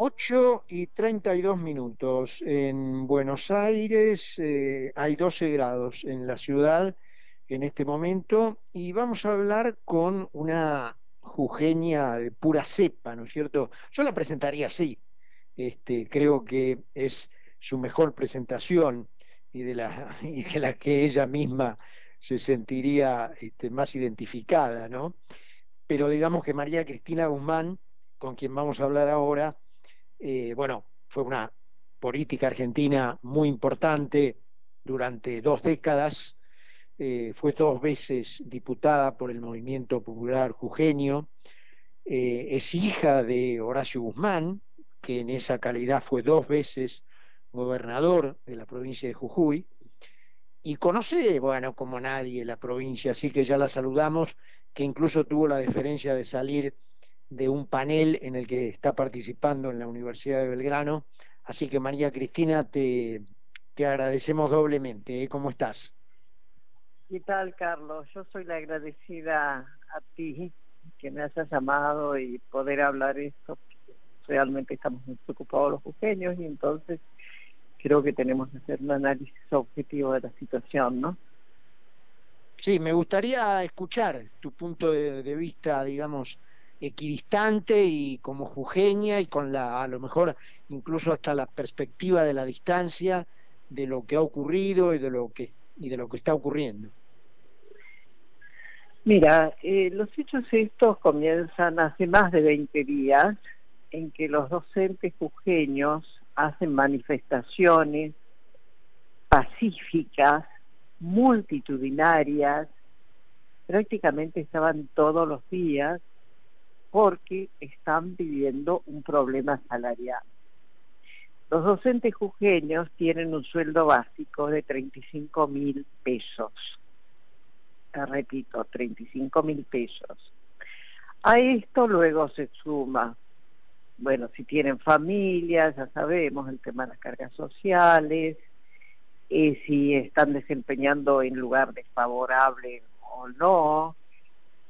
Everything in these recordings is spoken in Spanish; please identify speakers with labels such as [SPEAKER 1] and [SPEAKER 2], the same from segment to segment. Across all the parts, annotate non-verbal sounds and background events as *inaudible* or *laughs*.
[SPEAKER 1] 8 y 32 minutos. En Buenos Aires eh, hay 12 grados en la ciudad en este momento y vamos a hablar con una jujeña de pura cepa, ¿no es cierto? Yo la presentaría así. Este, creo que es su mejor presentación y de la, *laughs* y de la que ella misma se sentiría este, más identificada, ¿no? Pero digamos que María Cristina Guzmán, con quien vamos a hablar ahora, eh, bueno, fue una política argentina muy importante durante dos décadas, eh, fue dos veces diputada por el Movimiento Popular Jujeño, eh, es hija de Horacio Guzmán, que en esa calidad fue dos veces gobernador de la provincia de Jujuy, y conoce, bueno, como nadie la provincia, así que ya la saludamos, que incluso tuvo la deferencia de salir de un panel en el que está participando en la Universidad de Belgrano. Así que María Cristina, te, te agradecemos doblemente. ¿eh? ¿Cómo estás?
[SPEAKER 2] ¿Qué tal, Carlos? Yo soy la agradecida a ti que me hayas llamado y poder hablar esto. Realmente estamos muy preocupados los jujeños y entonces creo que tenemos que hacer un análisis objetivo de la situación, ¿no?
[SPEAKER 1] Sí, me gustaría escuchar tu punto de, de vista, digamos, equidistante y como jujeña y con la, a lo mejor incluso hasta la perspectiva de la distancia de lo que ha ocurrido y de lo que, y de lo que está ocurriendo.
[SPEAKER 2] Mira, eh, los hechos estos comienzan hace más de 20 días en que los docentes jujeños hacen manifestaciones pacíficas, multitudinarias, prácticamente estaban todos los días porque están viviendo un problema salarial. Los docentes jujeños tienen un sueldo básico de 35 mil pesos. Repito, 35 mil pesos. A esto luego se suma, bueno, si tienen familia, ya sabemos el tema de las cargas sociales, si están desempeñando en lugar desfavorable o no,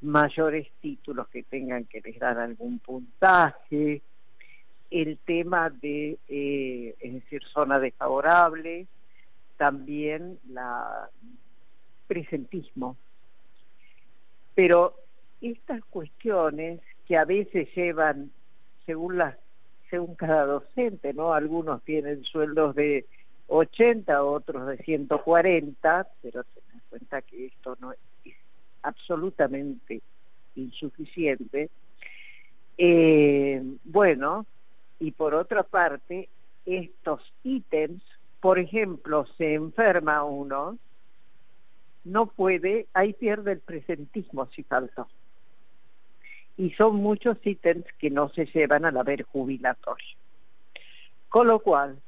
[SPEAKER 2] mayores títulos que tengan que les dar algún puntaje, el tema de, eh, es decir, zona desfavorable, también la presentismo. Pero estas cuestiones que a veces llevan, según las según cada docente, ¿no? Algunos tienen sueldos de 80, otros de 140, pero ten en cuenta que esto no es absolutamente insuficiente. Eh, bueno, y por otra parte, estos ítems, por ejemplo, se enferma uno, no puede, ahí pierde el presentismo si faltó. Y son muchos ítems que no se llevan al haber jubilatorio. Con lo cual,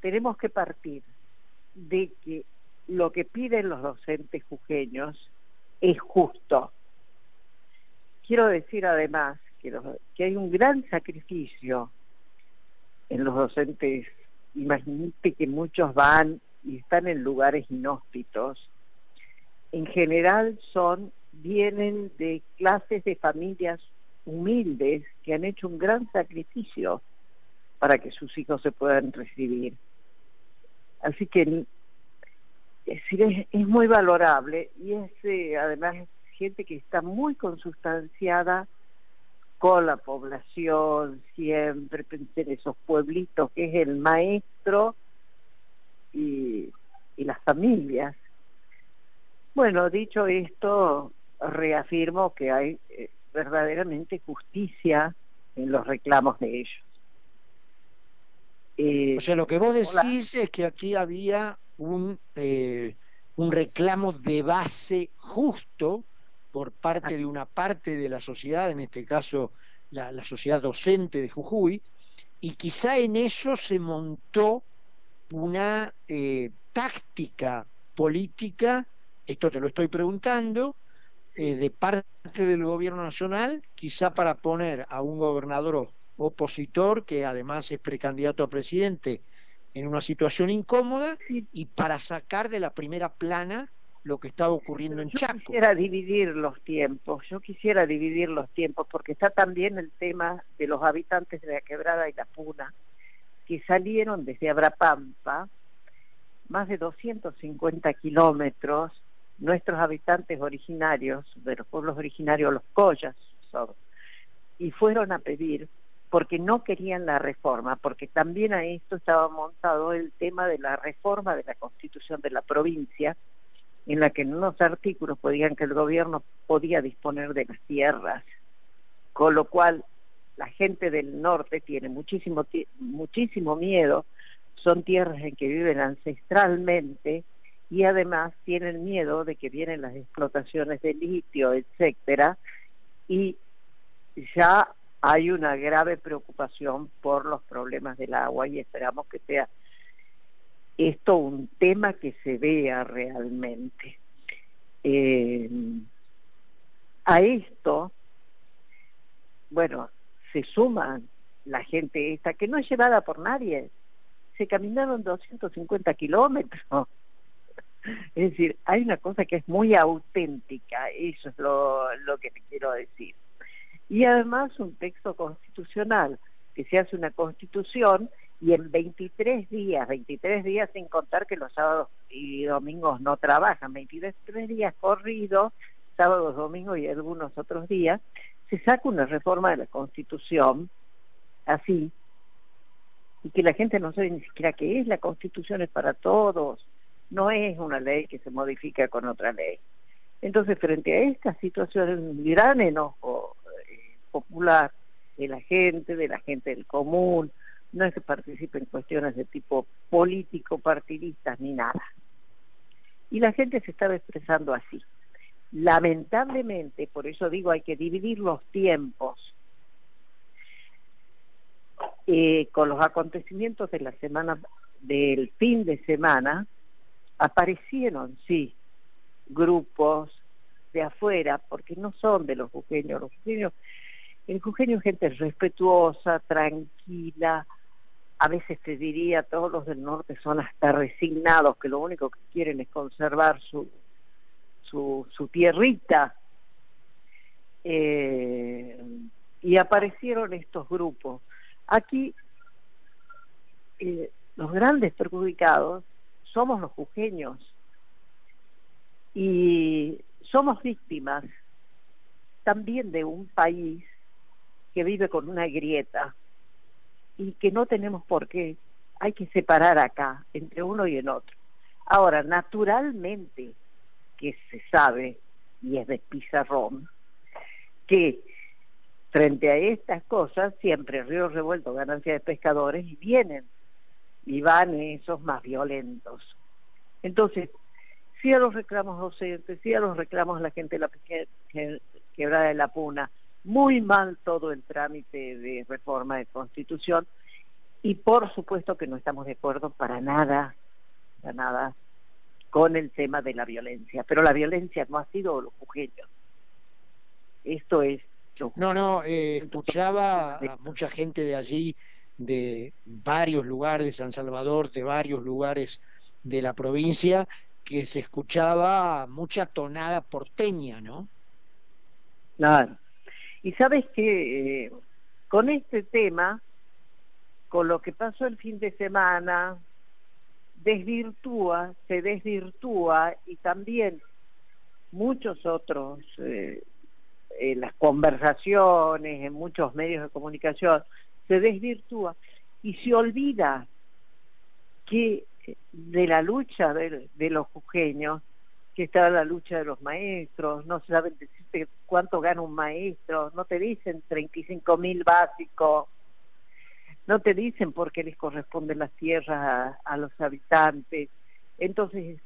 [SPEAKER 2] tenemos que partir de que lo que piden los docentes jujeños es justo. Quiero decir además que, que hay un gran sacrificio en los docentes. Imagínate que muchos van y están en lugares inhóspitos. En general son, vienen de clases de familias humildes que han hecho un gran sacrificio para que sus hijos se puedan recibir. Así que es, es, muy valorable y es eh, además gente que está muy consustanciada con la población, siempre pensé en esos pueblitos que es el maestro y las familias. Bueno, dicho esto, reafirmo que hay eh, verdaderamente justicia en los reclamos de ellos.
[SPEAKER 1] Eh, o sea, lo que vos decís hola. es que aquí había un, eh, un reclamo de base justo por parte de una parte de la sociedad, en este caso la, la, sociedad docente de Jujuy, y quizá en eso se montó una eh, táctica política, esto te lo estoy preguntando, eh, de parte del gobierno nacional, quizá para poner a un gobernador opositor, que además es precandidato a presidente, en una situación incómoda y para sacar de la primera plana lo que estaba ocurriendo en Chaco.
[SPEAKER 2] Yo quisiera dividir los tiempos, yo quisiera dividir los tiempos, porque está también el tema de los habitantes de la Quebrada y la Puna, que salieron desde Abrapampa, más de 250 kilómetros, nuestros habitantes originarios, de los pueblos originarios, los Collas, y fueron a pedir porque no querían la reforma, porque también a esto estaba montado el tema de la reforma de la constitución de la provincia, en la que en unos artículos podían que el gobierno podía disponer de las tierras, con lo cual la gente del norte tiene muchísimo, muchísimo miedo, son tierras en que viven ancestralmente y además tienen miedo de que vienen las explotaciones de litio, etcétera, y ya hay una grave preocupación por los problemas del agua y esperamos que sea esto un tema que se vea realmente. Eh, a esto, bueno, se suman la gente esta, que no es llevada por nadie. Se caminaron 250 kilómetros. *laughs* Es decir, hay una cosa que es muy auténtica, eso es lo, lo que te quiero decir. Y además un texto constitucional, que se hace una constitución y en 23 días, 23 días sin contar que los sábados y domingos no trabajan, 23 días corridos, sábados, domingos y algunos otros días, se saca una reforma de la Constitución, así, y que la gente no sabe ni siquiera qué es, la Constitución es para todos, no es una ley que se modifica con otra ley. Entonces, frente a esta situación, un gran enojo eh, popular de la gente, de la gente del común, no es que participe en cuestiones de tipo político, partidistas, ni nada. Y la gente se estaba expresando así. Lamentablemente, por eso digo, hay que dividir los tiempos. Eh, con los acontecimientos de la semana, del fin de semana, aparecieron, sí, grupos de afuera, porque no son de los jujeños, los jujeños, el jujeño es gente respetuosa, tranquila, a veces te diría, todos los del norte son hasta resignados, que lo único que quieren es conservar su, su, tierrita. Eh, y aparecieron estos grupos. Aquí eh, los grandes perjudicados somos los jujeños y somos víctimas también de un país que vive con una grieta y que no tenemos por qué. Hay que separar acá entre uno y el otro. Ahora, naturalmente que se sabe, y es de pizarrón, que frente a estas cosas siempre río revuelto, ganancia de pescadores, y vienen, y van esos más violentos. Entonces, si a los reclamos docentes, si a los reclamos la gente de la quebrada de la puna, muy mal todo el trámite de reforma de constitución y por supuesto que no estamos de acuerdo para nada, para nada con el tema de la violencia, pero la violencia no ha sido los jujeños. Esto es...
[SPEAKER 1] No, no, eh, escuchaba a mucha gente de allí, de varios lugares de San Salvador, de varios lugares de la provincia, que se escuchaba mucha tonada porteña, ¿no?
[SPEAKER 2] Claro. Y sabes que eh, con este tema, con lo que pasó el fin de semana, desvirtúa, se desvirtúa y también muchos otros, eh, en las conversaciones, en muchos medios de comunicación, se desvirtúa y se olvida que de la lucha de, de los jujeños que está la lucha de los maestros, no saben decirte cuánto gana un maestro, no te dicen 35 mil básicos, no te dicen por qué les corresponden las tierras a, los habitantes. Entonces,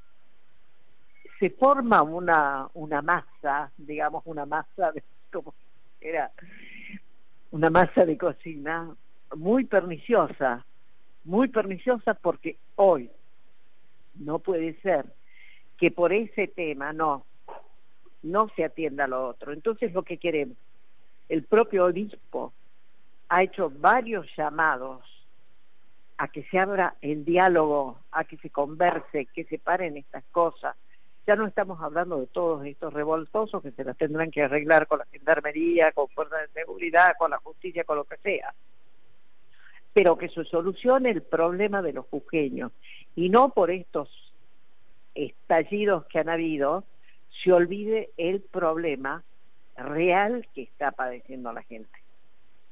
[SPEAKER 2] se forma una, una masa, digamos una masa de, *laughs* como era, una masa de cocina muy perniciosa, muy perniciosa porque hoy no puede ser que por ese tema no, no se atienda lo otro. Entonces lo que queremos, el propio obispo ha hecho varios llamados a que se abra el diálogo, a que se converse, que se paren estas cosas, Ya no estamos hablando de todos estos revoltosos que se las tendrán que arreglar con la gendarmería, con fuerzas de seguridad, con la justicia, con lo que sea. Pero que se solucione el problema de los jujeños y no por estos estallidos que han habido, se olvide el problema real que está padeciendo la gente.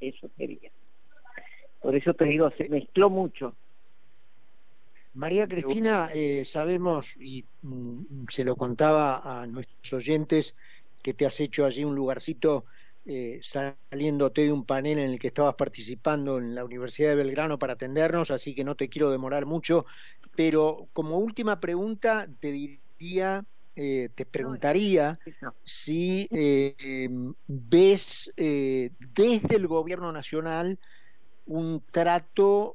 [SPEAKER 2] Eso quería. Por eso te digo, se mezcló mucho.
[SPEAKER 1] María Cristina, eh, sabemos, y mm, se lo contaba a nuestros oyentes, que te has hecho allí un lugarcito eh, saliéndote de un panel en el que estabas participando en la Universidad de Belgrano para atendernos, así que no te quiero demorar mucho, pero como última pregunta te diría, eh, te preguntaría si eh, em, ves eh, desde el gobierno nacional un trato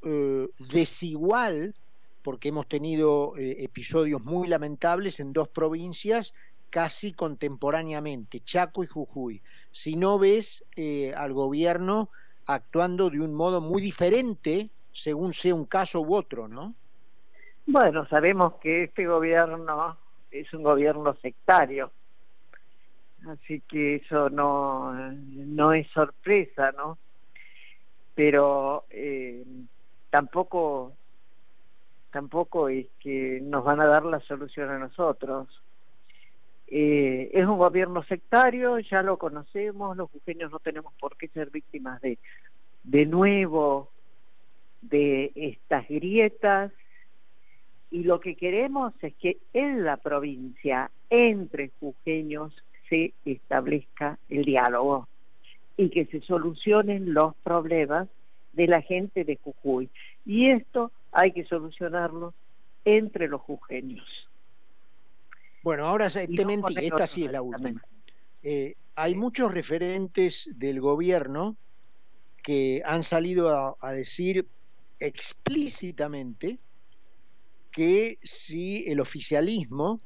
[SPEAKER 1] desigual, porque hemos tenido episodios muy lamentables en dos provincias casi contemporáneamente, Chaco y Jujuy. Si no ves al gobierno actuando de un modo muy diferente según sea un caso u otro, ¿no?
[SPEAKER 2] Bueno, sabemos que este gobierno es un gobierno sectario, así que eso no, no es sorpresa, ¿no? Pero eh, tampoco tampoco es que nos van a dar la solución a nosotros. Eh, es un gobierno sectario, ya lo conocemos, los jujeños no tenemos por qué ser víctimas de, de nuevo de estas grietas y lo que queremos es que en la provincia, entre jujeños, se establezca el diálogo y que se solucionen los problemas de la gente de Jujuy. Y esto hay que solucionarlo entre los jujeños.
[SPEAKER 1] Bueno, ahora te mentí, esta sí es la última. Eh, hay muchos referentes del gobierno que han salido a decir explícitamente que si el oficialismo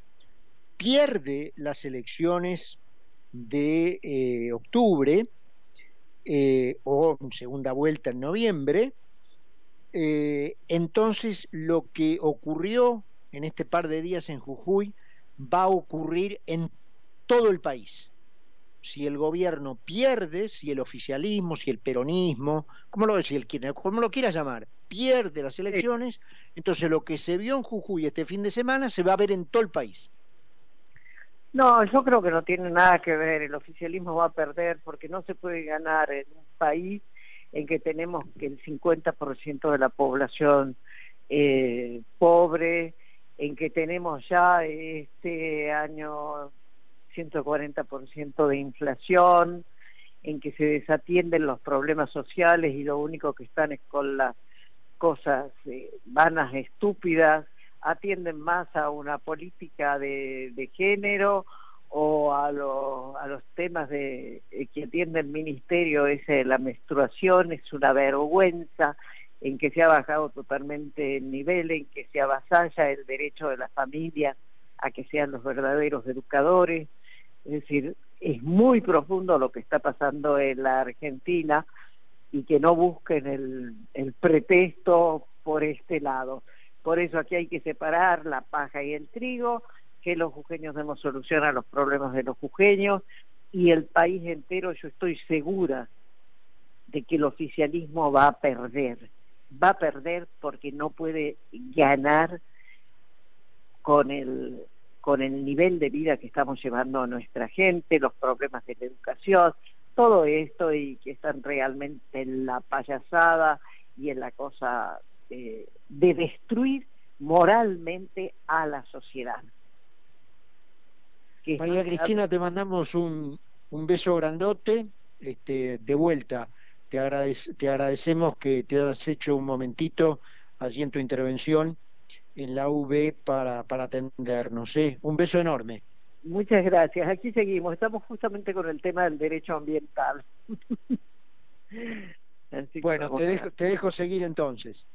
[SPEAKER 1] pierde las elecciones de eh, octubre eh, o segunda vuelta en noviembre, eh, entonces lo que ocurrió en este par de días en Jujuy va a ocurrir en todo el país. Si el gobierno pierde, si el oficialismo, si el peronismo, como lo, si el, como lo quiera llamar, pierde las elecciones, entonces lo que se vio en Jujuy este fin de semana se va a ver en todo el país.
[SPEAKER 2] No, yo creo que no tiene nada que ver, el oficialismo va a perder porque no se puede ganar en un país en que tenemos que el 50% de la población eh, pobre, en que tenemos ya este año 140% de inflación, en que se desatienden los problemas sociales y lo único que están es con las cosas eh, vanas, estúpidas, atienden más a una política de, género o a, los temas de, eh, que atiende el ministerio, es la menstruación, es una vergüenza en que se ha bajado totalmente el nivel, en que se avasalla el derecho de la familia a que sean los verdaderos educadores. Es decir, es muy profundo lo que está pasando en la Argentina y que no busquen el, pretexto por este lado. Por eso aquí hay que separar la paja y el trigo, que los jujeños demos solución a los problemas de los jujeños y el país entero, yo estoy segura de que el oficialismo va a perder. Va a perder porque no puede ganar con el, con el nivel de vida que estamos llevando a nuestra gente, los problemas de la educación, todo esto y que están realmente en la payasada y en la cosa de destruir moralmente a la sociedad.
[SPEAKER 1] María Cristina, te mandamos un, un beso grandote, este, de vuelta. Te, te agradecemos que te hayas hecho un momentito allí en tu intervención en la UB para, para atendernos. ¿eh? Un beso enorme.
[SPEAKER 2] Muchas gracias. Aquí seguimos. Estamos justamente con el tema del derecho ambiental. *laughs*
[SPEAKER 1] bueno, te dejo, te dejo seguir entonces.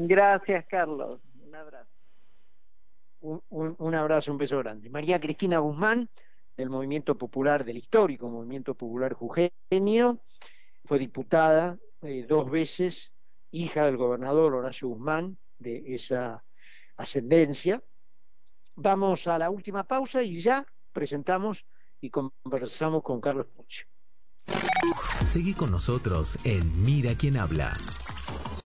[SPEAKER 2] Gracias, Carlos. Un abrazo.
[SPEAKER 1] Un, un, abrazo, un beso grande. María Cristina Guzmán, del Movimiento Popular, del histórico Movimiento Popular Jugenio, fue diputada eh, dos veces, hija del gobernador Horacio Guzmán, de esa ascendencia, vamos a la última pausa y ya presentamos y conversamos con Carlos Pucci.
[SPEAKER 3] Seguí con nosotros en Mira quién habla.